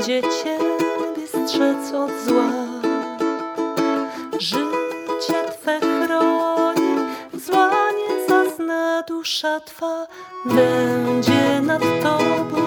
będzie Ciebie strzec od zła. Życie Twe chroni, zła nie zazna dusza Twa, będzie nad Tobą.